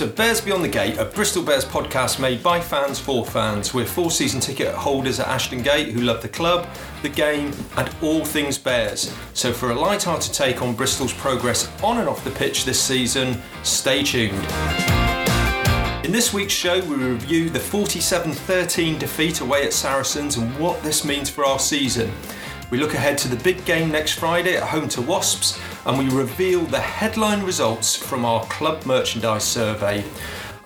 to Bears Beyond the Gate, a Bristol Bears podcast made by fans for fans. We're full season ticket holders at Ashton Gate who love the club, the game, and all things Bears. So, for a light-hearted take on Bristol's progress on and off the pitch this season, stay tuned. In this week's show, we review the 47 13 defeat away at Saracens and what this means for our season. We look ahead to the big game next Friday at home to Wasps and we reveal the headline results from our club merchandise survey.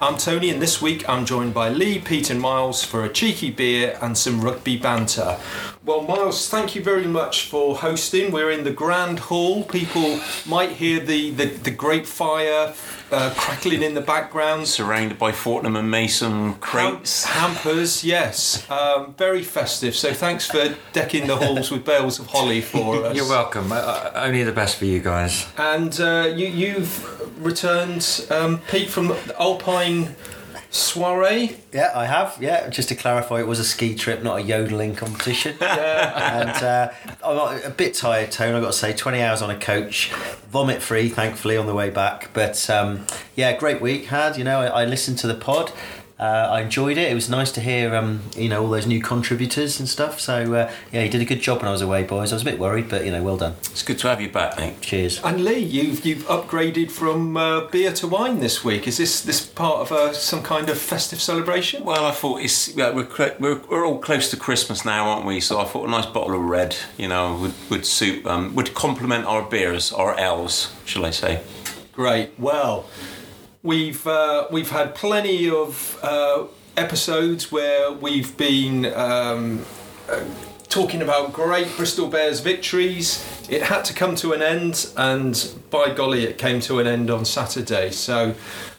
I'm Tony, and this week I'm joined by Lee, Pete, and Miles for a cheeky beer and some rugby banter. Well, Miles, thank you very much for hosting. We're in the Grand Hall. People might hear the, the, the great fire uh, crackling in the background. Surrounded by Fortnum and Mason crates. Ham- hampers, yes. Um, very festive. So thanks for decking the halls with bales of holly for us. You're welcome. Uh, uh, only the best for you guys. And uh, you, you've returned, um, Pete, from Alpine soiree. Yeah, I have. Yeah, just to clarify, it was a ski trip, not a yodeling competition. Yeah. and uh, I'm a bit tired, Tone. I've got to say, 20 hours on a coach, vomit free, thankfully, on the way back. But um, yeah, great week had. You know, I, I listened to the pod. Uh, I enjoyed it. It was nice to hear, um, you know, all those new contributors and stuff. So uh, yeah, you did a good job when I was away, boys. I was a bit worried, but you know, well done. It's good to have you back, mate. Cheers. And Lee, you've you've upgraded from uh, beer to wine this week. Is this this part of a, some kind of festive celebration? Well, I thought it's yeah, we're, we're we're all close to Christmas now, aren't we? So I thought a nice bottle of red, you know, would would suit um, would complement our beers, our L's, shall I say? Great. Well, we've uh, we've had plenty of uh, episodes where we've been um, uh, talking about great Bristol Bears victories. It had to come to an end, and by golly, it came to an end on Saturday. So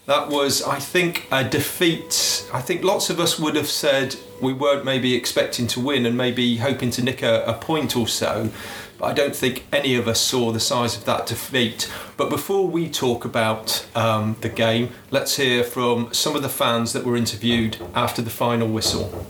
that was, I think, a defeat. I think lots of us would have said we weren't maybe expecting to win and maybe hoping to nick a, a point or so. But I don't think any of us saw the size of that defeat. But before we talk about um, the game, let's hear from some of the fans that were interviewed after the final whistle.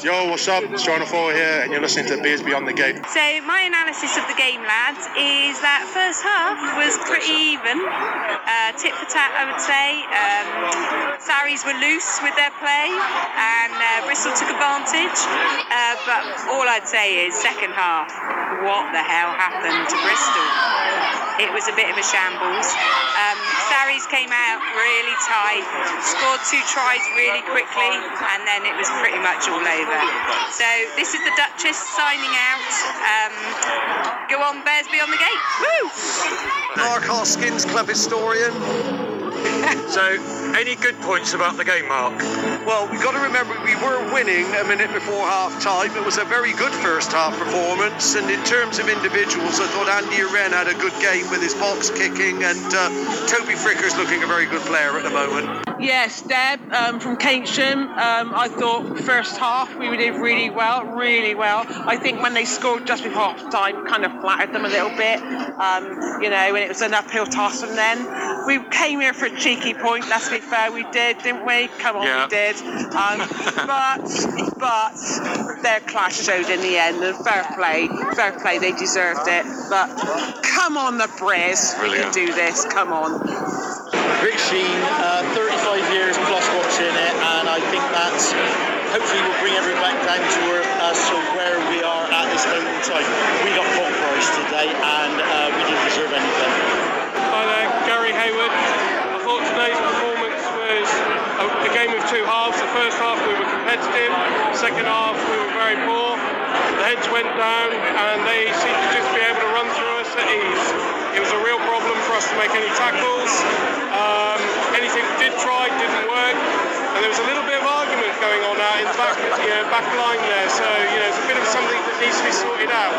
Yo, what's up? It's John here, and you're listening to Beers Beyond the Gate. So my analysis of the game, lads, is that first half was pretty even, uh, tit for tat, I would say. Um, Sarries were loose with their play, and uh, Bristol took advantage. Uh, but all I'd say is second half, what the hell happened to Bristol? It was a bit of a shambles. Um, Came out really tight, scored two tries really quickly, and then it was pretty much all over. So this is the Duchess signing out. Um, go on, Bears beyond the gate. Woo! Mark Hoskins, club historian. So, any good points about the game, Mark? Well, we've got to remember we were winning a minute before half time. It was a very good first half performance, and in terms of individuals, I thought Andy Uren had a good game with his box kicking, and uh, Toby Fricker's looking a very good player at the moment. Yes, Deb um, from Keynsham. Um, I thought first half we did really well, really well. I think when they scored just before half time, kind of flattered them a little bit. Um, you know, and it was an uphill toss from then. We came here for a cheeky point. Let's be fair, we did, didn't we? Come on, Yeah. we did. Um, but but their clash showed in the end. And fair play, fair play, they deserved it. But come on, the Briz, we can do this. Come on. Rick Sheen, uh, 35 years plus watching it, and I think that's hopefully will bring everyone back down to where, us to where we are at this moment in time. We got full price today, and uh, we didn't deserve anything. Hi there, Gary Hayward. I thought today's performance was a, a game of two halves. The first half we were competitive, second half we were very poor. The heads went down and they seemed to just be able to run through us at ease. It was a real problem for us to make any tackles. Um, anything we did try didn't work. And there was a little bit of argument going on out in the back, you know, back line there. So, you know, it's a bit of something that needs to be sorted out.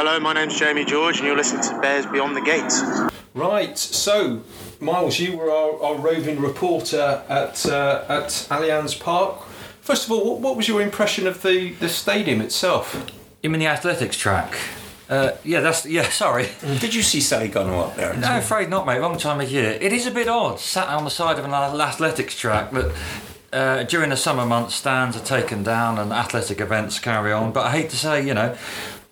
Hello, my name's Jamie George, and you're listening to Bears Beyond the Gates. Right, so Miles, you were our, our roving reporter at uh, at Allianz Park. First of all, what, what was your impression of the, the stadium itself? You mean the athletics track? Uh, yeah, that's yeah. Sorry, Did you see Sally Gunnell up there? no, afraid not, mate. Wrong time of year. It is a bit odd, sat on the side of an athletics track, but uh, during the summer months, stands are taken down and athletic events carry on. But I hate to say, you know,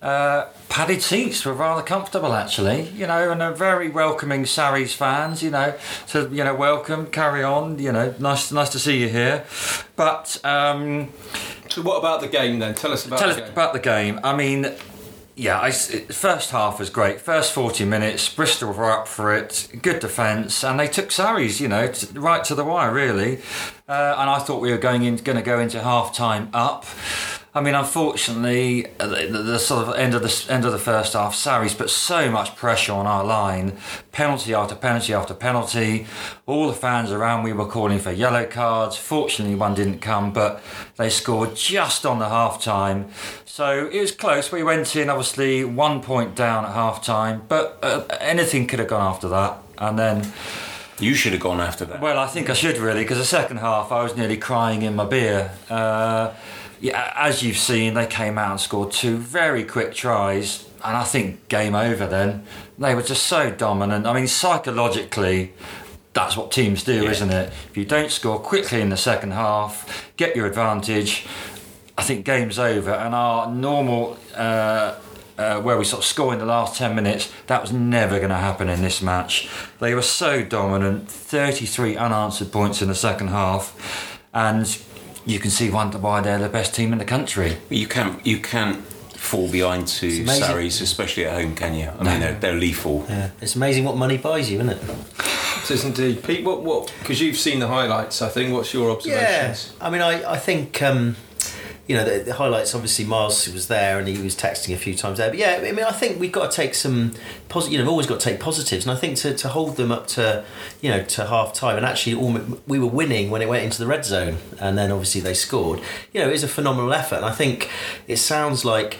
uh, padded seats were rather comfortable actually, you know, and a very welcoming Sarries fans, you know, to you know welcome, carry on, you know, nice nice to see you here. But um, so what about the game then? Tell us about tell the us game. about the game. I mean. Yeah, I, first half was great. First 40 minutes, Bristol were up for it. Good defence, and they took Sarries, you know, to, right to the wire, really. Uh, and I thought we were going in, going to go into half time up. I mean, unfortunately, uh, the, the, sort of end of the end of the first half, Sarries put so much pressure on our line, penalty after penalty after penalty. All the fans around we were calling for yellow cards. Fortunately, one didn't come, but they scored just on the half time. So it was close. We went in obviously one point down at half time, but uh, anything could have gone after that, and then. You should have gone after that. Well, I think I should really, because the second half I was nearly crying in my beer. Uh, yeah, as you've seen, they came out and scored two very quick tries, and I think game over. Then they were just so dominant. I mean, psychologically, that's what teams do, Yeah. isn't it? If you don't score quickly in the second half, get your advantage. I think game's over, and our normal. Uh, uh, where we sort of score in the last 10 minutes, that was never going to happen in this match. They were so dominant, 33 unanswered points in the second half, and you can see wonder why they're the best team in the country. You can't you can't fall behind to It's amazing. Sarries, especially at home, can you? I mean, they're, they're lethal. Yeah, it's amazing what money buys you, isn't it? It is indeed. Pete, what, what, because you've seen the highlights, I think, what's your observations? I mean, I, I think, um, you know, the, the highlights, obviously, Miles was there and he was texting a few times there. But yeah, I mean, I think we've got to take some, posi- you know, we've always got to take positives. And I think to, to hold them up to, you know, to half time and actually almo- we were winning when it went into the red zone and then obviously they scored, you know, it is a phenomenal effort. And I think it sounds like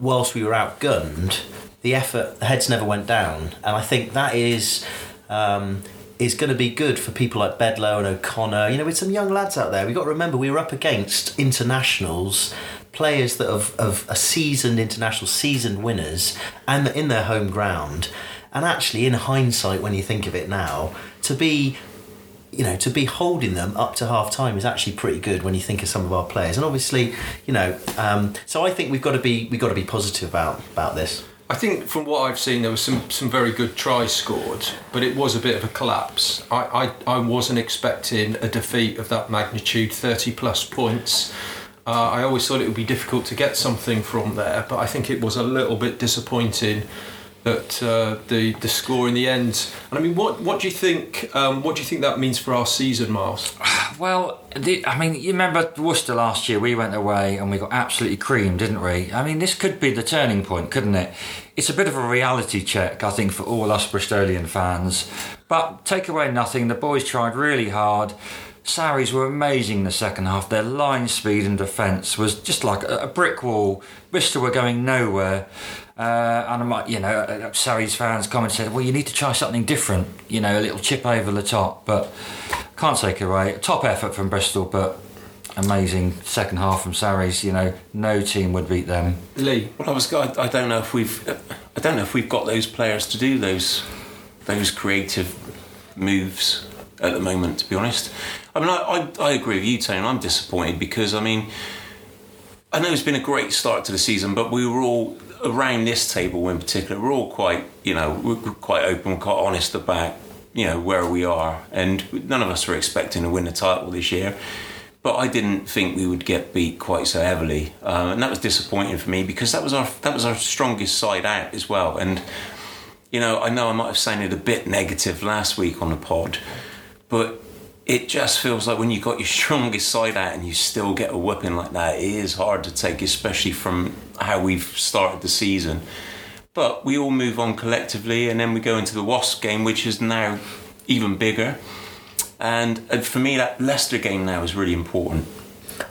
whilst we were outgunned, the effort, the heads never went down. And I think that is. Um, is going to be good for people like Bedlow and O'Conor. You know, with some young lads out there. We've got to remember we were up against internationals, players that have, of a seasoned international, seasoned winners, and in their home ground. And actually, in hindsight, when you think of it now, to be you know, to be holding them up to half time is actually pretty good when you think of some of our players. And obviously, you know, um, so I think we've got to be we've got to be positive about about this. I think from what I've seen, there was some, some very good tries scored, but it was a bit of a collapse. I, I, I wasn't expecting a defeat of that magnitude, 30 plus points. Uh, I always thought it would be difficult to get something from there, but I think it was a little bit disappointing that uh, the the score in the end. And I mean, what what do you think? Um, what do you think that means for our season, Miles? Well, the, I mean, you remember Worcester last year? We went away and we got absolutely creamed, didn't we? I mean, this could be the turning point, couldn't it? It's a bit of a reality check, I think, for all us Bristolian fans. But take away nothing. The boys tried really hard. Sarries were amazing in the second half. Their line speed and defence was just like a, brick wall. Bristol were going nowhere. Uh, and I you know, uh, Sarries fans commented, and said, well, you need to try something different, you know, a little chip over the top. But can't take it away. Top effort from Bristol, but amazing second half from Sarries. You know, no team would beat them. Lee, Well, I was. I, I don't know if we've. I don't know if we've got those players to do those those creative moves at the moment. To be honest, I mean, I, I, I agree with you, Tony. I'm disappointed because I mean, I know it's been a great start to the season, but we were all around this table in particular. We're all quite, you know, we're quite open, quite honest about, you know, where we are, and none of us were expecting to win the title this year. But I didn't think we would get beat quite so heavily, um, and that was disappointing for me because that was our that was our strongest side out as well. And you know, I know I might have sounded a bit negative last week on the pod, but it just feels like when you got your strongest side out and you still get a whipping like that, it is hard to take, especially from how we've started the season. But we all move on collectively, and then we go into the Wasp game, which is now even bigger. And, and for me, that Leicester game now is really important.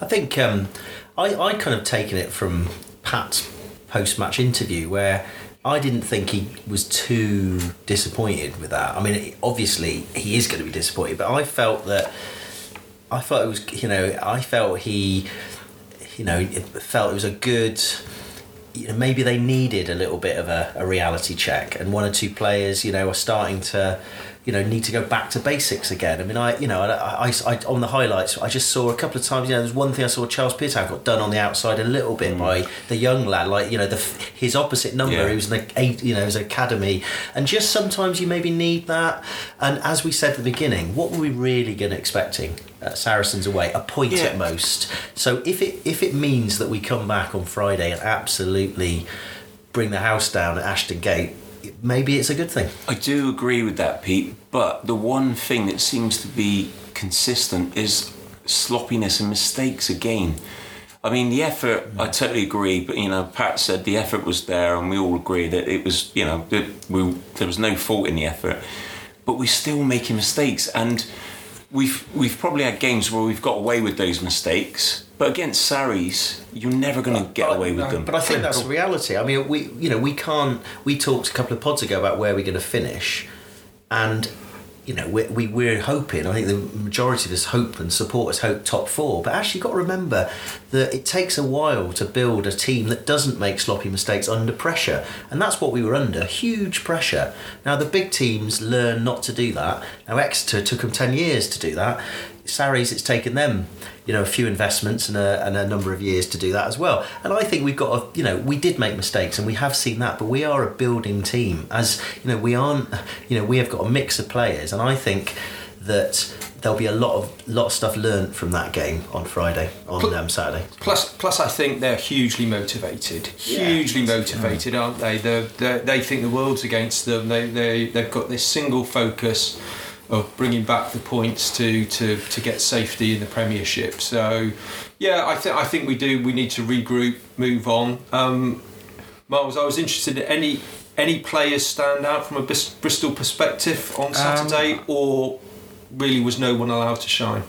I think um, I I kind of taken it from Pat's post match interview where I didn't think he was too disappointed with that. I mean, obviously he is going to be disappointed, but I felt that I felt it was you know I felt he you know felt it was a good. You know, maybe they needed a little bit of a, a reality check, and one or two players, you know, are starting to you know need to go back to basics again. I mean, I you know I, I, I on the highlights I just saw a couple of times. You know, there's one thing I saw Charles Piutau got done on the outside a little bit mm. by the young lad, like you know the his opposite number. Yeah. He was an eight, you know, his academy, and just sometimes you maybe need that. And as we said at the beginning, what were we really going to expecting? Saracens away, a point Yeah. at most. So if it if it means that we come back on Friday and absolutely bring the house down at Ashton Gate, maybe it's a good thing. I do agree with that, Pete. But the one thing that seems to be consistent is sloppiness and mistakes again. I mean, the effort, I totally agree, but you know, Pat said the effort was there, and we all agree that it was, you know, we, there was no fault in the effort, but we're still making mistakes, and we've we've probably had games where we've got away with those mistakes, but against Sarries, you're never going to uh, get uh, away with them. But I think that's the reality. I mean, we you know we can't. We talked a couple of pods ago about where we're going to finish, and you know we, we we're hoping. I think the majority of us hope and support supporters hope top four. But actually, you've got to remember that it takes a while to build a team that doesn't make sloppy mistakes under pressure, and that's what we were under huge pressure. Now the big teams learn not to do that. Now Exeter took them ten years to do that. Sarries, it's taken them, you know, a few investments and a, and a number of years to do that as well. And I think we've got, a, you know, we did make mistakes and we have seen that, but we are a building team. As you know, we aren't, you know, we have got a mix of players, and I think that there'll be a lot of lot of stuff learnt from that game on Friday, on um, Saturday. Plus, plus, I think they're hugely motivated. Hugely motivated, aren't they? They're, they're, they think the world's against them. They, they, they've got this single focus of bringing back the points to, to, to get safety in the Premiership. So, yeah, I think I think we do. We need to regroup, move on. Um, Miles, I was interested in any any players stand out from a Bristol perspective on Saturday, or really was no one allowed to shine?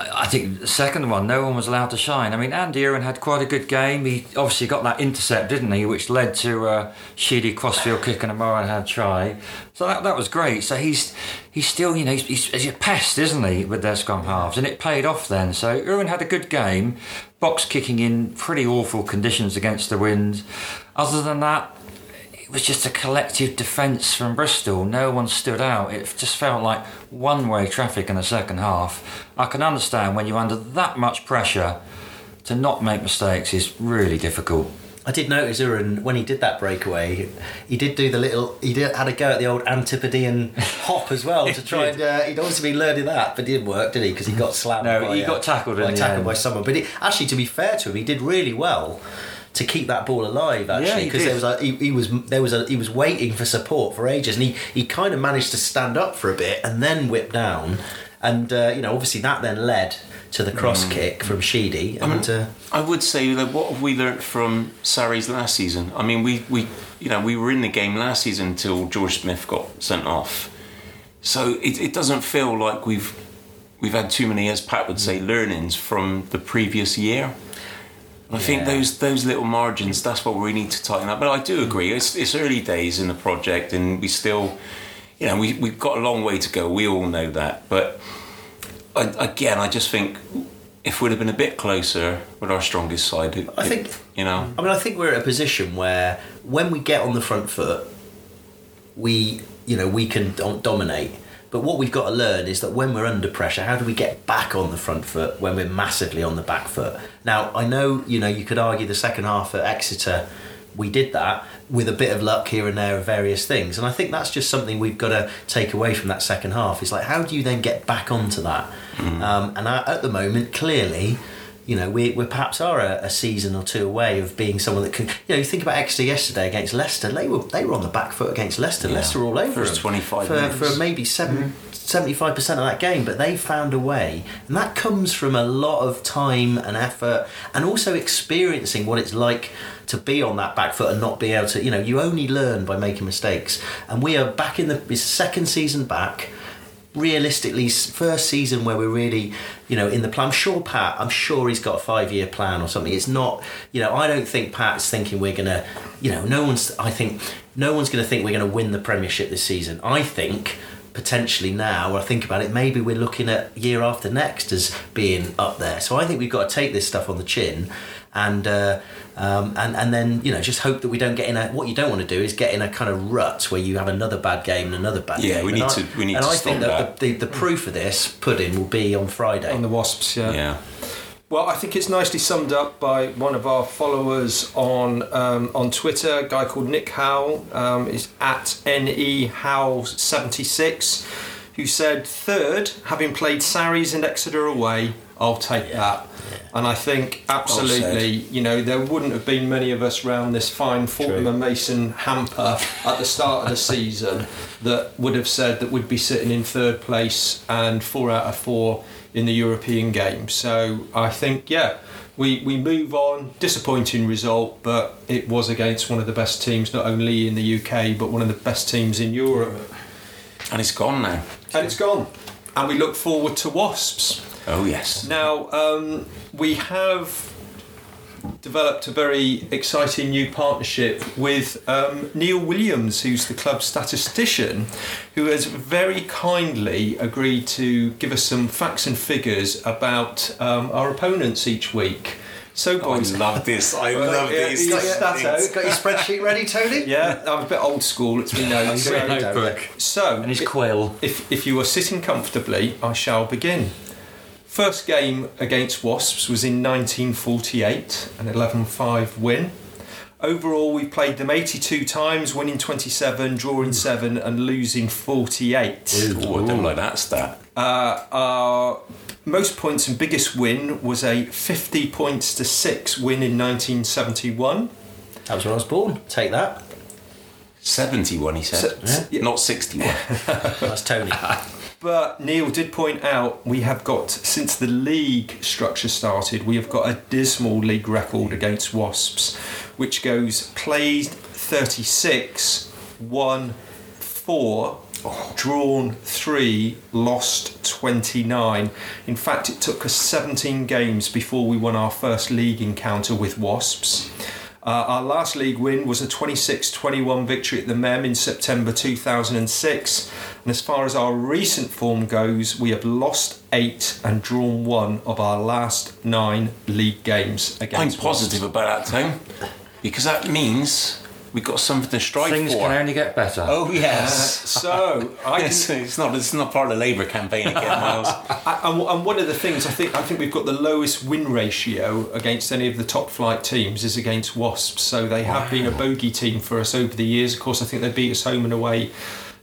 I think the second one, no one was allowed to shine. I mean, Andy Uren had quite a good game. He obviously got that intercept, didn't he, which led to a Sheedy crossfield kick and a Morahan try. So that, that was great. So he's he's still, you know, he's, he's, he's a pest, isn't he, with their scrum halves, and it paid off then. So Irwin had a good game, box kicking in pretty awful conditions against the wind. Other than that, it was just a collective defence from Bristol. No one stood out. It just felt like one way traffic in the second half. I can understand when you're under that much pressure to not make mistakes is really difficult. I did notice Uren when he did that breakaway. He did do the little. He did had a go at the old Antipodean hop as well to try and. Uh, he'd obviously been learning that, but it didn't work, did he? Because he got slammed. No, by, he uh, got tackled in by, tackled end. by someone. But it, actually, to be fair to him, he did really well to keep that ball alive. Actually, because did. there was a, he, he was there was a he was waiting for support for ages, and he he kind of managed to stand up for a bit and then whip down, and uh, you know obviously that then led to the cross Mm. kick from Sheedy, and. uh, I would say that what have we learnt from Sarries last season? I mean, we, we you know we were in the game last season until George Smith got sent off, so it, it doesn't feel like we've we've had too many, as Pat would say, learnings from the previous year. I think those those little margins that's what we need to tighten up. But I do agree, it's it's early days in the project, and we still, you know, we we've got a long way to go. We all know that, but I, again, I just think if we'd have been a bit closer with our strongest side, it, I it- think- you know. I mean, I think we're at a position where when we get on the front foot, we, you know, we can dominate. But what we've got to learn is that when we're under pressure, how do we get back on the front foot when we're massively on the back foot? Now, I know, you know, you could argue the second half at Exeter, we did that with a bit of luck here and there of various things. And I think that's just something we've got to take away from that second half. It's like, how do you then get back onto that? Um, and I, at the moment, clearly, you know, we, we perhaps are a, a season or two away of being someone that can. You know, you think about Exeter yesterday against Leicester. They were they were on the back foot against Leicester. Yeah. Leicester all over First them 25 for, for maybe seven. Mm-hmm. 75% of that game, but they found a way. And that comes from a lot of time and effort and also experiencing what it's like to be on that back foot and not be able to, you know, you only learn by making mistakes. And we are back in the second season back realistically first season where we're really you know in the plan i'm sure pat i'm sure he's got a five year plan or something. It's not you know i don't think pat's thinking we're gonna you know no one's i think no one's gonna think we're gonna win the premiership this season. I think potentially now when i think about it maybe we're looking at year after next as being up there. So i think we've got to take this stuff on the chin and. Uh, um, and and then you know just hope that we don't get in a what you don't want to do is get in a kind of rut where you have another bad game and another bad Yeah, game. we And need I- to- we need and to I stop think that, that. The, the, the proof of this pudding will be on Friday. on the Wasps. Yeah. Yeah. Well, I think it's nicely summed up by one of our followers on um, on Twitter. A guy called Nick Howell um, is at ne Howell seventy six, who said third, having played Sarries and Exeter away, I'll take that. And I think absolutely, you know, there wouldn't have been many of us round this fine Fortnum and Mason hamper at the start of the season that would have said that we'd be sitting in third place and four out of four in the European game. So I think, yeah, we, we move on. Disappointing result, but it was against one of the best teams, not only in the UK, but one of the best teams in Europe. And it's gone now. And it's gone. And we look forward to Wasps. Oh yes. Now, um, we have developed a very exciting new partnership with um, Neil Williams, who's the club statistician, who has very kindly agreed to give us some facts and figures about um, our opponents each week. So, boys, I love this. I Well, love yeah, these. he's got your things. Got your spreadsheet ready, Tony? yeah, I'm a bit old school. It's me known. Got notebook So, and his i- quill. if, if you are sitting comfortably, I shall begin. First game against Wasps was in 1948, an 11 5 win. Overall, we played them 82 times, winning 27, drawing 7, and losing 48. Ooh, I don't like that stat. Uh, our most points and biggest win was a 50 points to 6 win in 1971. That was when I was born. Take that. Seventy-one, he said. So- yeah. Not sixty-one. That's Tony. But Neil did point out we have got, since the league structure started, we have got a dismal league record against Wasps, which goes played 36, won 4, drawn 3, lost 29. In fact, it took us 17 games before we won our first league encounter with Wasps. Uh, our last league win was a 26 21 victory at the MEM in September 2006. And as far as our recent form goes, we have lost eight and drawn one of our last nine league games I'm against positive about that, Tom, because that means we've got something to strive Things for. Things can only get better. Oh yes. So, I it's, can, it's not. It's not part of the Labour campaign again, Miles. I- and, and one of the things I think I think we've got the lowest win ratio against any of the top flight teams is against Wasps. So they have been a bogey team for us over the years. Of course, I think they beat us home and away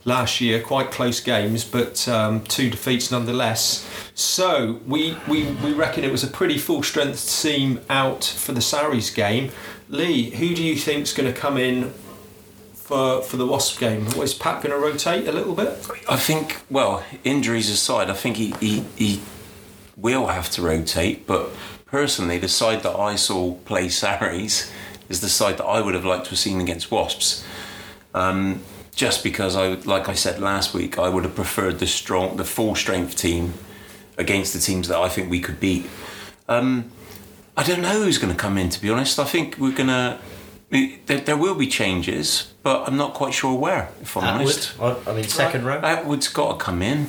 last year, quite close games, but um, two defeats nonetheless. So we, we we reckon it was a pretty full strength team out for the Sarries game. Lee, who do you think's going to come in? For, for the Wasp game, is Pat going to rotate a little bit? I think. Well, injuries aside, I think he, he he will have to rotate. But personally, the side that I saw play Sarries is the side that I would have liked to have seen against Wasps. Um, just because I, like I said last week, I would have preferred the strong, the full strength team against the teams that I think we could beat. Um, I don't know who's going to come in. To be honest, I think we're going to. There, there will be changes, but I'm not quite sure where. If I'm honest, Attwood. I mean, second row. Attwood's got to come in.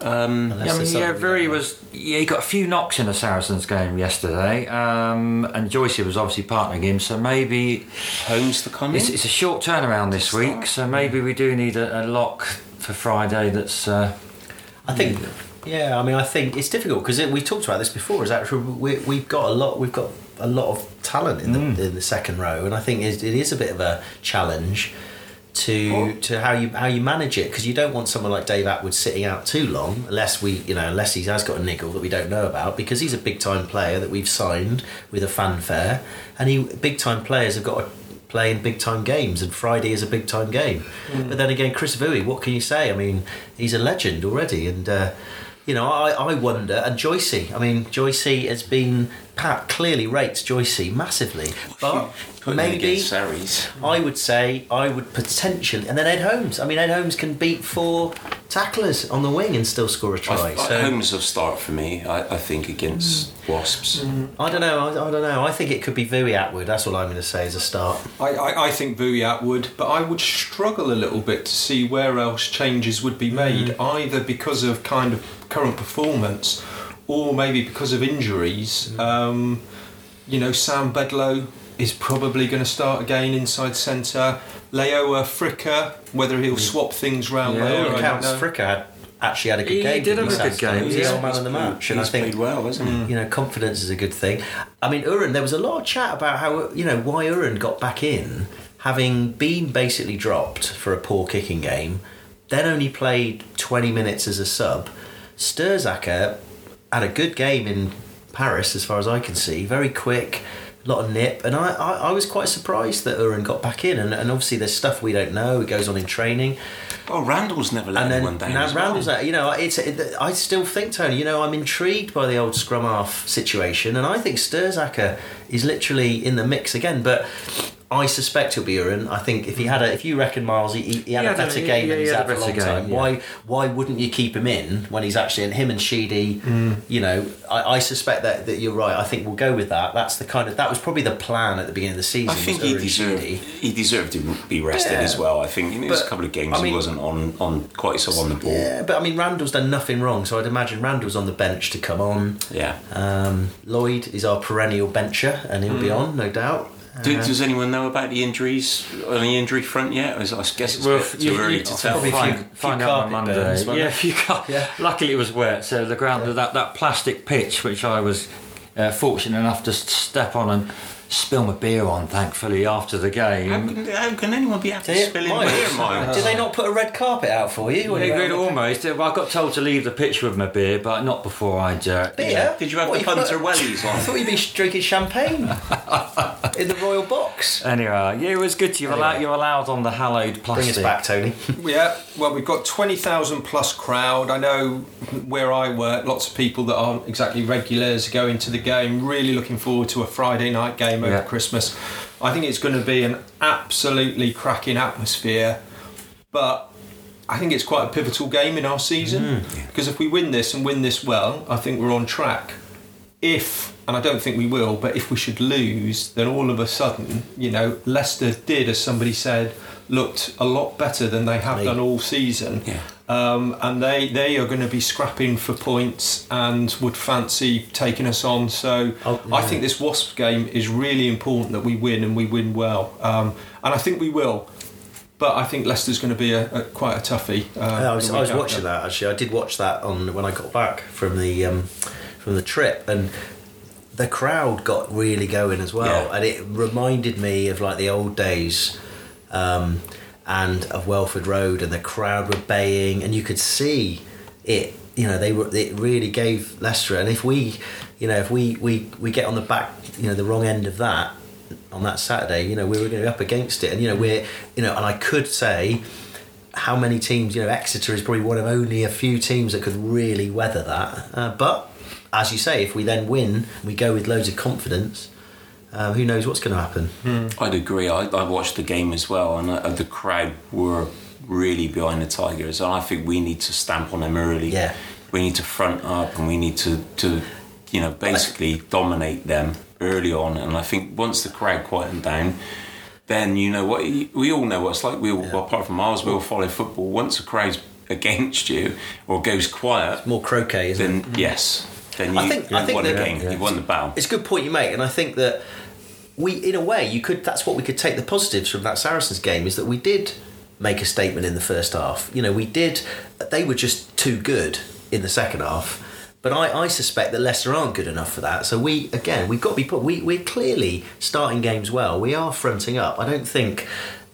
Um, Unless Yeah, I mean, yeah, Very going was. Yeah, he got a few knocks in the Saracens game yesterday, um, and Joycey was obviously partnering him. So maybe Holmes to come it's, in. it's a short turnaround this week. So maybe we do need a, a lock for Friday. That's uh, I think. Yeah, I mean, I think it's difficult because we talked about this before. Is actually we, we've got a lot. We've got a lot of talent in the in the second row, and I think it, it is a bit of a challenge to to how you how you manage it because you don't want someone like Dave Attwood sitting out too long unless we you know unless he has got a niggle that we don't know about because he's a big time player that we've signed with a fanfare and he big time players have got to play in big time games and Friday is a big time game but then again Chris Vui what can you say I mean he's a legend already and uh, you know I, I wonder and Joycey I mean Joycey has been Pat clearly rates Joycey massively but maybe against I would say I would potentially, and then Ed Holmes. I mean, Ed Holmes can beat four tacklers on the wing and still score a try. I, so Holmes will start for me. I, I think against Wasps. Mm. I don't know. I, I don't know. I think it could be Vui Attwood. That's all I'm going to say as a start. I, I, I think Vui Attwood, but I would struggle a little bit to see where else changes would be made, mm. either because of kind of current performance or maybe because of injuries. Um, you know, Sam Bedlow is probably going to start again inside centre. Leoa Fricker, whether he'll swap things round Yeah, there, All I accounts, know. Fricker had actually had a good He game. did didn't have a good Saturday? game, He was yeah. the man of the match, and I think played well, hasn't he? you know confidence is a good thing. I mean, Uren, there was a lot of chat about how you know why Uren got back in, having been basically dropped for a poor kicking game, then only played twenty minutes as a sub. Sturzaker had a good game in Paris, as far as I can see. Very quick, a lot of nip, and I, I, I was quite surprised that Uren got back in. And, and obviously, there's stuff we don't know. It goes on in training. Oh, Randall's never let And then anyone down. now as well. Randall's out. You know, it's. It, I still think Tony. You know, I'm intrigued by the old scrum half situation, and I think Sturzaker is literally in the mix again. But I suspect he'll be Uren. I think if he had a, if you reckon Miles, he, he had Yeah, a better game yeah, than he's he had had for a a long better time. game, yeah. Why why wouldn't you keep him in when he's actually and him and Sheedy? Mm. You know, I, I suspect that, that you're right. I think we'll go with that. That's the kind of that was probably the plan at the beginning of the season. I think he deserved Sheedy. he deserved to be rested Yeah. as well. I think in his But, couple of games I mean- he wasn't on, on quite so on the ball. Yeah, but I mean Randall's done nothing wrong, so I'd imagine Randall's on the bench to come on. Yeah. Um, Lloyd is our perennial bencher, and he'll be on, no doubt. Do, Uh, does anyone know about the injuries on the injury front yet? I guess it's Well, a bit too early you- to tell. probably a few- find, few find out on Monday. burns, wasn't yeah, if you can't. Yeah. Luckily, it was wet, so the ground that that plastic pitch, which I was uh, fortunate enough to step on and spill my beer on, thankfully after the game. How can, how can anyone be after Did, spilling Miles, beer, Miles? did they not put a red carpet out for you? when Yeah, you were good, out on the- almost. Well, I got told to leave the pitch with my beer, but not before I'd. Uh, Beer? Did you have What, the put- punter wellies on? I thought you'd be drinking champagne in the royal box. Anyway, yeah, it was good. You're allowed. You're allowed on the hallowed Bring us back, Tony. Yeah, well, we've got 20,000 plus crowd. I know where I work, lots of people that aren't exactly regulars go into the game. Really looking forward to a Friday night game over Yeah. Christmas. I think it's going to be an absolutely cracking atmosphere, but I think it's quite a pivotal game in our season mm. because if we win this and win this well, I think we're on track. If and I don't think we will, but if we should lose, then all of a sudden, you know, Leicester did, as somebody said, looked a lot better than they have done all season. Yeah. Um, and they, they are going to be scrapping for points and would fancy taking us on. So Oh, I think this Wasps game is really important that we win and we win well. Um, and I think we will. But I think Leicester's going to be a, a quite a toughie. Uh, I was, I was watching that actually. I did watch that on when I got back from the um, from the trip, and the crowd got really going as well, Yeah. and it reminded me of like the old days. Um, and of Welford Road, and the crowd were baying, and you could see it. You know, they were. It really gave Leicester, and if we, you know, if we we we get on the back, you know, the wrong end of that on that Saturday, you know, we were going to be up against it, and you know, we're, you know, and I could say how many teams, you know, Exeter is probably one of only a few teams that could really weather that. Uh, but as you say, if we then win, we go with loads of confidence. Uh, who knows what's going to happen? I'd agree. I, I watched the game as well, and uh, the crowd were really behind the Tigers, and I think we need to stamp on them early. Yeah. we need to front up, and we need to, to you know, basically dominate them early on. And I think once the crowd quieten down, then you know what we all know what it's like. We all, well, apart from ours, we all follow football. Once the crowd's against you or goes quiet, More croquet, isn't then it? yes, then you, I think- you I think won the game. yeah. You won the battle. It's a good point you make, and I think that we, in a way, you could. That's what we could take the positives from that Saracens game is that we did make a statement in the first half. You know, we did. They were just too good in the second half. But I, I suspect that Leicester aren't good enough for that. So we again we've got to be put. We we're clearly starting games well. We are fronting up. I don't think.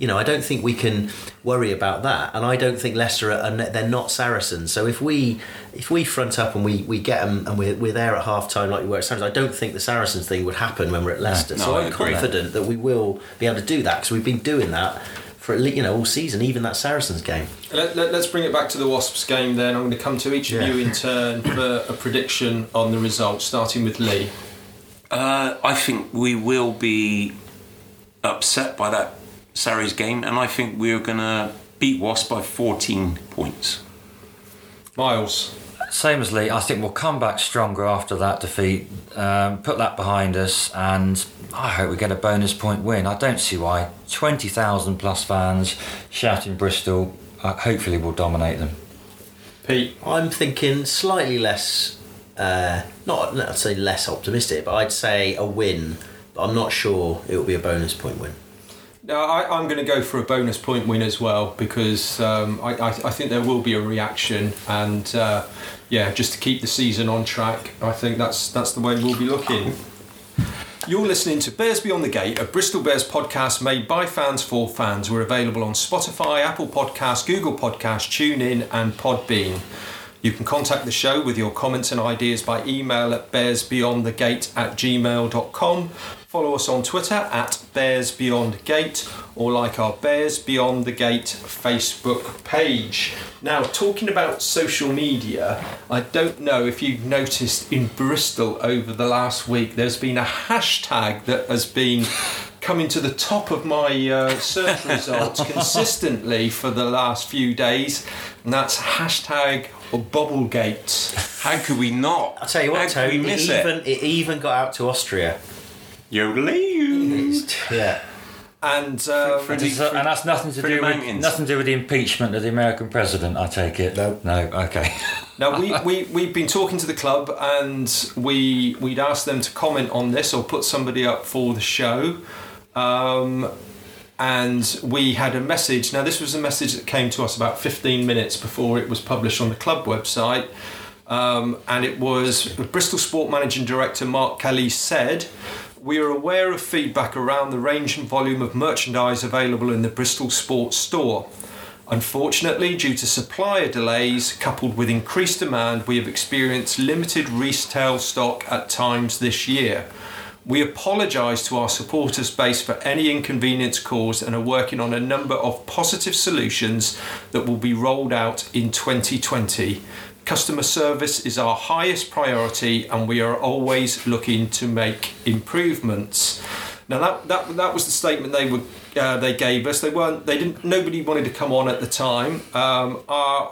You know, I don't think we can worry about that, and I don't think Leicester are. are they're not Saracens. So if we if we front up and we, we get them and we're, we're there at half time like we were at Saracens, I don't think the Saracens thing would happen when we're at Leicester. no, so I I'm confident that we will be able to do that because we've been doing that for at least you know all season, even that Saracens game. Let, let, us bring it back to the Wasps game then. I'm going to come to each of Yeah. you in turn for a prediction on the results, starting with Lee. Uh, I think we will be upset by that Sarries game, and I think we're going to beat Wasp by 14 points. Miles. Same as Lee, I think we'll come back stronger after that defeat, um, put that behind us, and I hope we get a bonus point win. I don't see why. 20,000 plus fans shouting Bristol, uh, hopefully we'll dominate them. Pete. I'm thinking slightly less uh, not I'd say less optimistic, but I'd say a win. But I'm not sure it will be a bonus point win. I, I'm going to go for a bonus point win as well because um, I, I, I think there will be a reaction and uh, yeah, just to keep the season on track, I think that's that's the way we'll be looking. You're listening to Bears Beyond the Gate, a Bristol Bears podcast made by fans for fans. We're available on Spotify, Apple Podcasts, Google Podcasts, TuneIn, and Podbean. You can contact the show with your comments and ideas by email at bearsbeyondthegate at gmail.com. Follow us on Twitter at Bears Beyond Gate or like our Bears Beyond the Gate Facebook page. Now, talking about social media, I don't know if you've noticed in Bristol over the last week, there's been a hashtag that has been coming to the top of my uh, search results consistently for the last few days, and that's hashtag Bubblegate. How could we not? I'll tell you what, How Tony, we it even it? it even got out to Austria. Yodelay. Yeah. And um, For And the- it's- and that's nothing to do with nothing to do with the impeachment of the American president. I take it. No. No. Okay. Now we, we we've been talking to the club and we we'd asked them to comment on this or put somebody up for the show. Um, and we had a message. Now this was a message that came to us about 15 minutes before it was published on the club website. Um, and it was Bristol Sport Managing Director Mark Kelly said, We are aware of feedback around the range and volume of merchandise available in the Bristol Sports Store. Unfortunately, due to supplier delays coupled with increased demand, we have experienced limited retail stock at times this year. We apologise to our supporters base for any inconvenience caused and are working on a number of positive solutions that will be rolled out in 2020. Customer service is our highest priority and we are always looking to make improvements. Now that, that, that was the statement they were uh, they gave us. They weren't. They didn't. Nobody wanted to come on at the time. Um,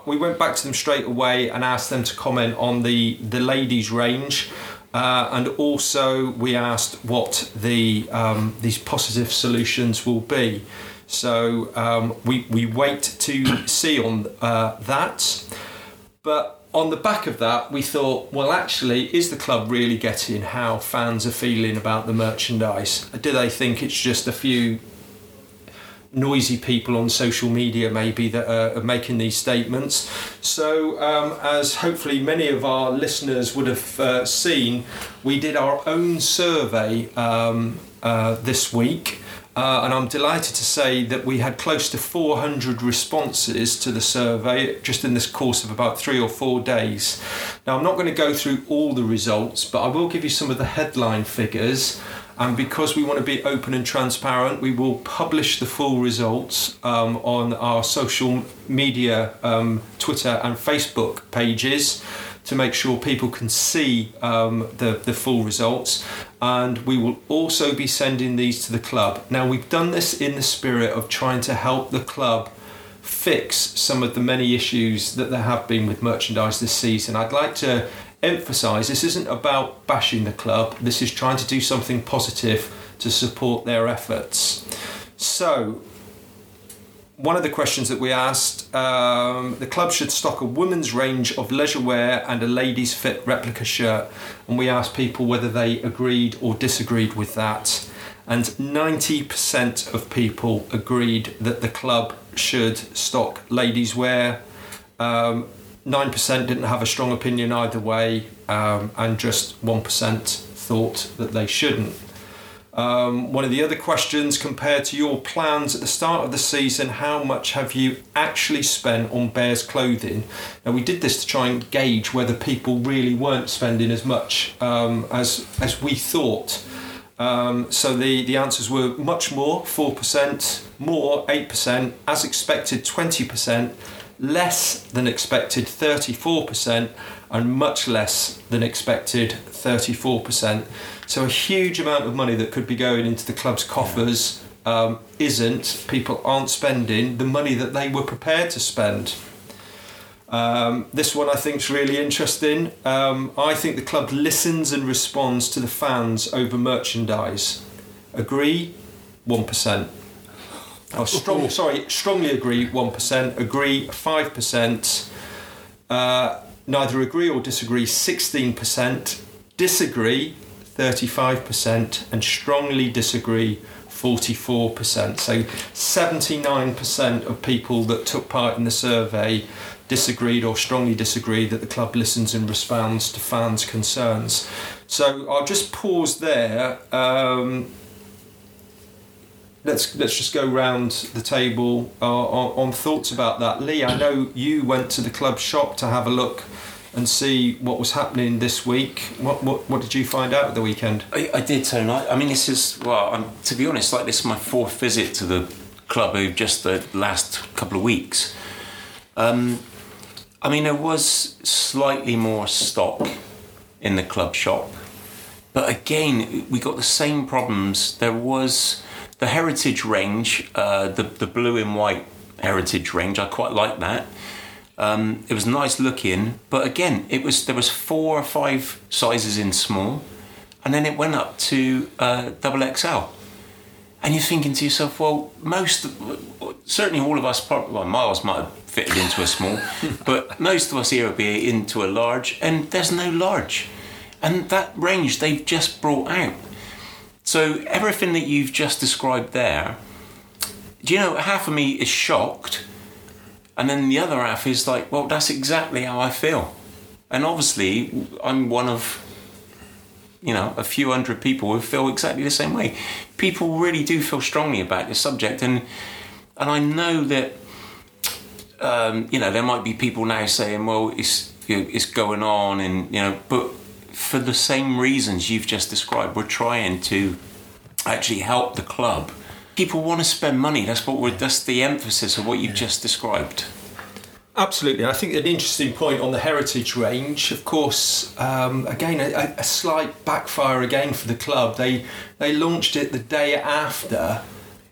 we went back to them straight away and asked them to comment on the the ladies range, uh, and also we asked what the um, these positive solutions will be. So um, we we wait to see on uh, that, but. On the back of that, we thought, well, actually, is the club really getting how fans are feeling about the merchandise? Do they think it's just a few noisy people on social media maybe that are, making these statements. So, um, as hopefully many of our listeners would have uh, seen, we did our own survey um, uh, this week. Uh, and I'm delighted to say that we had close to 400 responses to the survey just in this course of about three or four days. Now, I'm not going to go through all the results, but I will give you some of the headline figures. And because we want to be open and transparent, we will publish the full results um, on our social media, um, Twitter and Facebook pages to make sure people can see um, the, the full results. And we will also be sending these to the club. Now, we've done this in the spirit of trying to help the club fix some of the many issues that there have been with merchandise this season. I'd like to emphasize this isn't about bashing the club, this is trying to do something positive to support their efforts. So, one of the questions that we asked um, the club should stock a women's range of leisure wear and a ladies' fit replica shirt. And we asked people whether they agreed or disagreed with that. And 90% of people agreed that the club should stock ladies' wear. Um, 9% didn't have a strong opinion either way, um, and just 1% thought that they shouldn't. Um, one of the other questions compared to your plans at the start of the season, how much have you actually spent on Bears clothing? Now, we did this to try and gauge whether people really weren't spending as much um, as, as we thought. Um, so the, the answers were much more, 4%, more, 8%, as expected, 20%, less than expected, 34%, and much less than expected, 34%. So a huge amount of money that could be going into the club's coffers um, isn't. People aren't spending the money that they were prepared to spend. Um, this one I think is really interesting. Um, I think the club listens and responds to the fans over merchandise. Agree, one percent. Oh, strong, sorry, strongly agree, one percent. Agree, five percent. Uh, neither agree or disagree 16%, disagree 35%, and strongly disagree 44%. So 79% of people that took part in the survey disagreed or strongly disagreed that the club listens and responds to fans' concerns. So I'll just pause there. Um, let's let's just go round the table uh, on, on thoughts about that. Lee, I know you went to the club shop to have a look and see what was happening this week. What what, what did you find out at the weekend? I, I did, Tony. I, I mean, this is well. I'm, to be honest, like this is my fourth visit to the club over just the last couple of weeks. Um, I mean, there was slightly more stock in the club shop, but again, we got the same problems. There was the heritage range, uh, the the blue and white heritage range. I quite like that. Um, it was nice looking, but again, it was there was four or five sizes in small, and then it went up to uh, double XL. And you're thinking to yourself, well, most, certainly all of us, probably, well, Miles might have fitted into a small, but most of us here would be into a large, and there's no large. And that range they've just brought out. So everything that you've just described there, do you know, half of me is shocked, and then the other half is like, well, that's exactly how I feel. And obviously, I'm one of you know, a few hundred people who feel exactly the same way. People really do feel strongly about this subject, and and I know that um, you know there might be people now saying, well, it's you know, it's going on, and you know, but for the same reasons you've just described, we're trying to actually help the club. People want to spend money. That's what we're. That's the emphasis of what you've just described. Absolutely, I think an interesting point on the heritage range. Of course, um, again, a, a, slight backfire again for the club. They they launched it the day after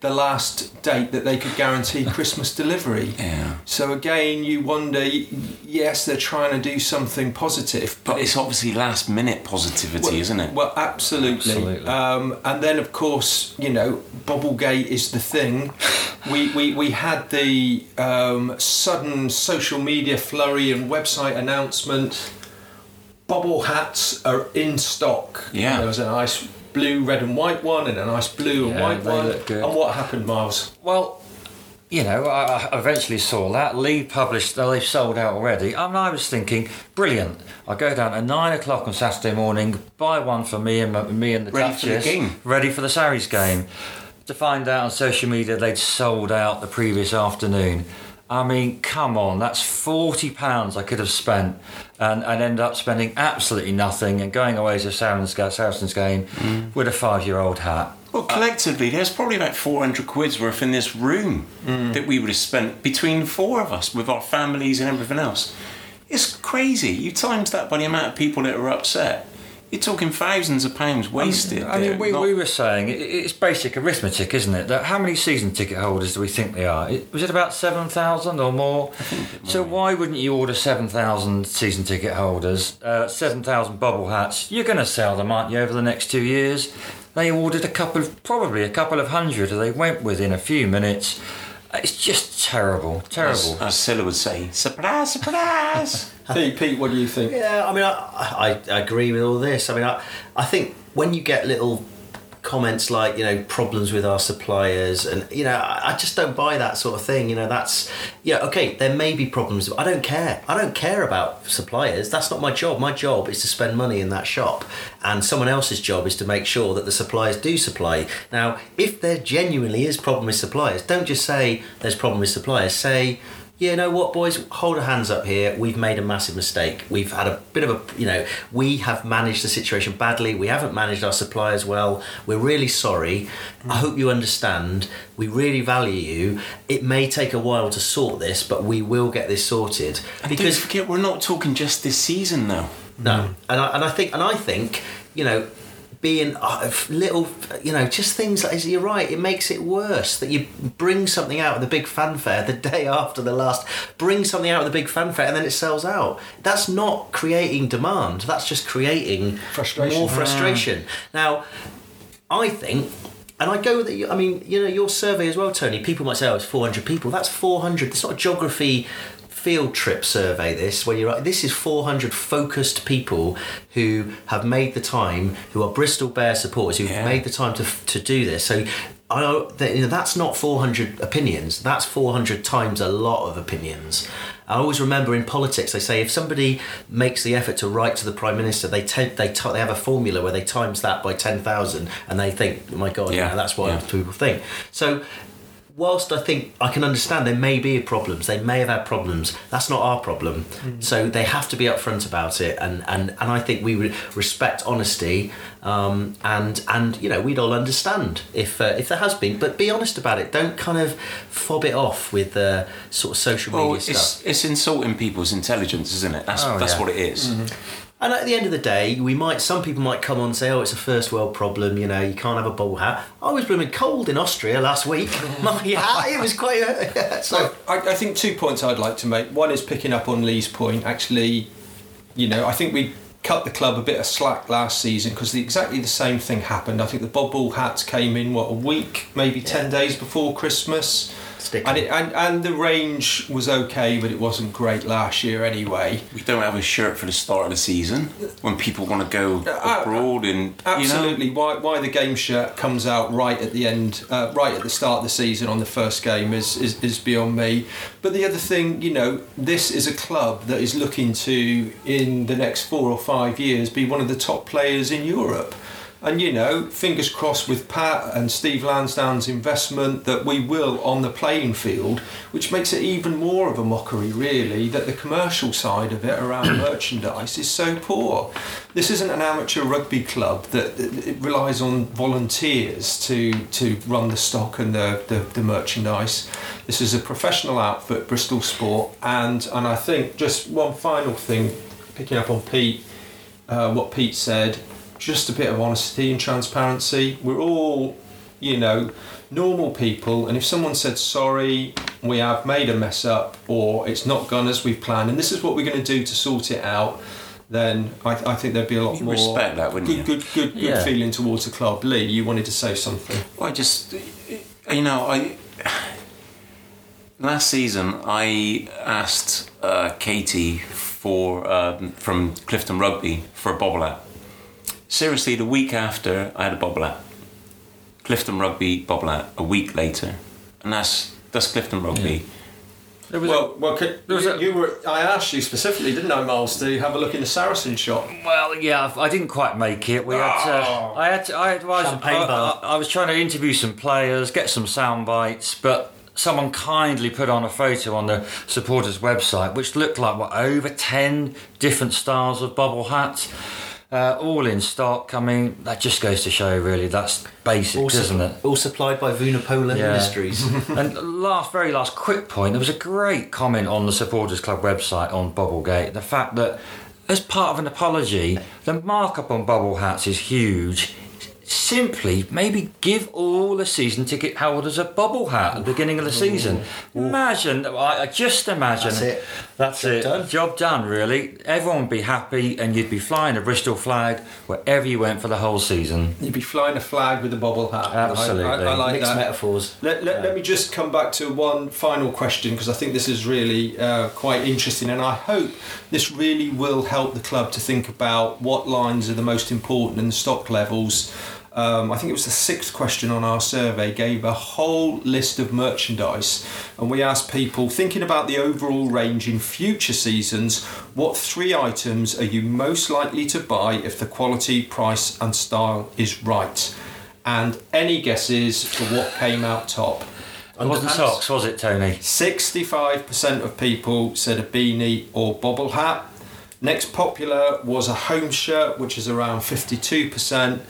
the last date that they could guarantee Christmas delivery. Yeah. So again, you wonder. Yes, they're trying to do something positive, but, but it's obviously last minute positivity, well, isn't it? Well, absolutely. absolutely. Um, and then, of course, you know, Bobblegate is the thing. we, we we had the um, sudden social media flurry and website announcement. Bobble hats are in stock. Yeah. There was a nice blue, red, and white one, and a nice blue and Yeah, white they one. look good. And what happened, Miles? Well, you know, I I eventually saw that. Lee published, oh, they've sold out already. I mean, I was thinking, brilliant. I go down at nine o'clock on Saturday morning, buy one for me and my- me and the Ready for the game. ready for the Sarries game. To find out on social media they'd sold out the previous afternoon. I mean, come on, that's forty pounds I could have spent, and and end up spending absolutely nothing and going away to Saracens, Saracens game Mm. with a five-year-old hat. Well, collectively, there's probably about 400 quid's worth in this room that we would have spent between four of us with our families and everything else. It's crazy. You times that by the amount of people that are upset. You're talking thousands of pounds wasted. I there. mean, we, Not- we were saying it's basic arithmetic, isn't it? That how many season ticket holders do we think they are? It- Was it about seven thousand or more? So why wouldn't you order seven thousand season ticket holders, uh, seven thousand bubble hats? You're going to sell them, aren't you, over the next two years? They ordered a couple, of, probably a couple of hundred, and they went within a few minutes. It's just terrible, as, terrible. as Cilla would say, surprise, surprise. Pete, Pete, what do you think? Yeah, I mean, I, I, agree with all this. I mean, I, I think when you get little comments like, you know, problems with our suppliers, and, you know, I, I just don't buy that sort of thing. You know, that's, yeah, okay, there may be problems. I don't care. I don't care about suppliers. That's not my job. My job is to spend money in that shop, and someone else's job is to make sure that the suppliers do supply. Now, if there genuinely is problem with suppliers, don't just say there's problem with suppliers. Say, yeah, you know what, boys, hold our hands up here. We've made a massive mistake. We've had a bit of a, you know, we have managed the situation badly. We haven't managed our suppliers well. We're really sorry. I hope you understand. We really value you. It may take a while to sort this, but we will get this sorted. And don't forget, we're not talking just this season now. no, and I, and I think and I think you know being uh, little you know just things like you're right it makes it worse that you bring something out of the big fanfare the day after the last bring something out of the big fanfare and then it sells out that's not creating demand that's just creating Frustration. more frustration now I think and I go with it. I mean, you know, your survey as well, Tony. People might say, "Oh, it's 400 people." That's 400. It's not a geography field trip survey this where you're this is 400 focused people who have made the time who are bristol bear supporters who've Yeah. made the time to, to do this. So I know that, you know, that's not 400 opinions. That's 400 times a lot of opinions. I always remember in politics they say if somebody makes the effort to write to the prime minister they te- they t- they have a formula where they times that by 10,000 and they think oh my god Yeah, yeah, that's what yeah. people think. So whilst I think I can understand there may be problems, they may have had problems. That's not our problem. So they have to be upfront about it, and and and I think we would respect honesty, um, and and you know we'd all understand if uh, if there has been, but be honest about it. Don't kind of fob it off with uh, sort of social Well, media stuff. it's it's insulting people's intelligence, isn't it? That's Oh, that's yeah. what it is. And at the end of the day, we might some people might come on and say, "Oh, it's a first world problem." You know, you can't have a bubble hat. I was blooming cold in Austria last week. My hat, it was quite. Uh, a, so I, I think two points I'd like to make. One is picking up on Lee's point. Actually, you know, I think we cut the club a bit of slack last season because the, exactly the same thing happened. I think the bubble hats came in what a week, maybe ten days before Christmas. Sticky. And, it, and and the range was okay, but it wasn't great last year anyway. We don't have a shirt for the start of the season when people want to go Uh, abroad and you know. Absolutely. Why why the game shirt comes out right at the end, uh, right at the start of the season on the first game is, is is beyond me. But the other thing, you know, this is a club that is looking to in the next four or five years be one of the top players in Europe. And you know, fingers crossed with Pat and Steve Lansdown's investment that we will on the playing field, which makes it even more of a mockery, really, that the commercial side of it around merchandise is so poor. This isn't an amateur rugby club that that it relies on volunteers to, to run the stock and the, the, the merchandise. This is a professional outfit, Bristol Sport, and, and I think just one final thing, picking up on Pete, uh, what Pete said, just a bit of honesty and transparency. We're all, you know, normal people, and if someone said sorry, we have made a mess up, or it's not gone as we've planned, and this is what we're going to do to sort it out. Then I, I think there'd be a lot You'd more respect that, wouldn't good, you? good, good, good Yeah. feeling towards the club. Lee, you wanted to say something. I just, you know, I last season I asked uh, Katie for um, from Clifton Rugby for a bobble hat. Seriously, the week after I had a bobble hat, Clifton Rugby bobble hat. A week later, and that's that's Clifton Rugby. There was Well, well, could, there was you, a- you were. I asked you specifically, didn't I, Miles, to have a look in the Saracen shop? Well, yeah, I didn't quite make it. We had to, oh. I had to, I, had, well, I, was, Champagne I, bar. I, I was trying to interview some players, get some sound bites, but someone kindly put on a photo on the supporters website which looked like what over 10 different styles of bubble hats uh, all in stock i mean that just goes to show really that's basic all isn't it all supplied by Vunipola Yeah. Industries. and last, very last quick point, there was a great comment on the Supporters Club website on Bubblegate. The fact that, as part of an apology, the markup on bubble hats is huge. Simply, maybe give all the season ticket holders a bubble hat at the beginning of the season. Imagine, I I just imagine. That's it. That's Job it. done. Job done, really. Everyone would be happy, and you'd be flying a Bristol flag wherever you went for the whole season. You'd be flying a flag with a bubble hat. I- Absolutely. I, I like Mixed that. metaphors. Let, let, let me just come back to one final question because I think this is really uh, quite interesting, and I hope this really will help the club to think about what lines are the most important and the stock levels. Um, I think it was the sixth question on our survey, gave a whole list of merchandise, and we asked people thinking about the overall range in future seasons, what three items are you most likely to buy if the quality, price, and style is right? And any guesses for what came out top? It wasn't socks, was it, Tony? 65% of people said a beanie or bobble hat. Next popular was a home shirt, which is around 52%.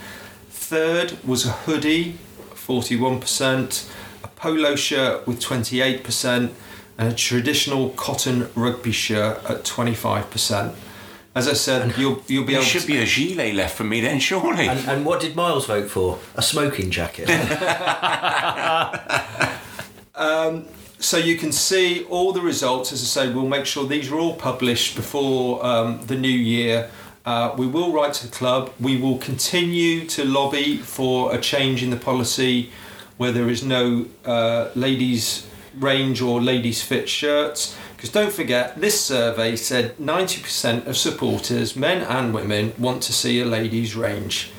Third was a hoodie, 41%. A polo shirt with 28%. And a traditional cotton rugby shirt at 25%. As I said, you'll, you'll be There able should to. be a gilet left for me then, surely. And, and what did Miles vote for? A smoking jacket. So you can see all the results. As I say, we'll make sure these are all published before um, the new year. Uh, we will write to the club. We will continue to lobby for a change in the policy where there is no uh, ladies range or ladies fit shirts. Because don't forget, this survey said 90% of supporters, men and women, want to see a ladies range.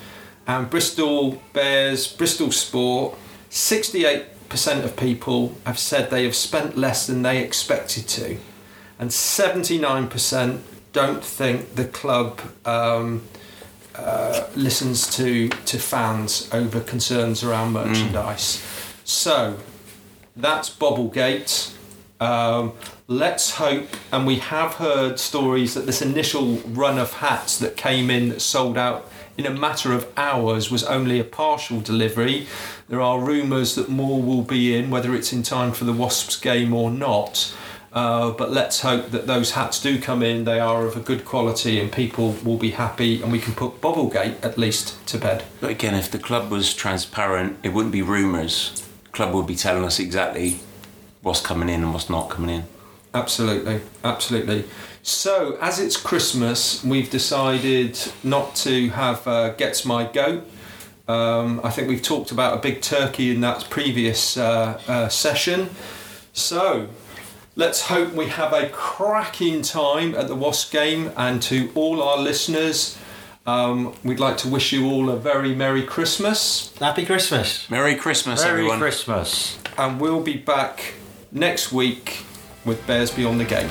And Bristol Bears, Bristol Sport, 68% of people have said they have spent less than they expected to. And 79% don't think the club um, uh, listens to, to fans over concerns around merchandise. So that's Bobblegate. Um, let's hope, and we have heard stories that this initial run of hats that came in that sold out in a matter of hours was only a partial delivery. There are rumours that more will be in, whether it's in time for the Wasps game or not. Uh, but let's hope that those hats do come in, they are of a good quality, and people will be happy, and we can put Bobblegate at least to bed. But again, if the club was transparent, it wouldn't be rumours. Club would be telling us exactly what's coming in and what's not coming in. Absolutely, absolutely. So, as it's Christmas, we've decided not to have uh, Gets My Goat. Um, I think we've talked about a big turkey in that previous uh, uh, session. So, let's hope we have a cracking time at the Wasp game. And to all our listeners, um, we'd like to wish you all a very Merry Christmas. Happy Christmas. Merry Christmas, Merry everyone. Christmas. And we'll be back next week with Bears Beyond the Game.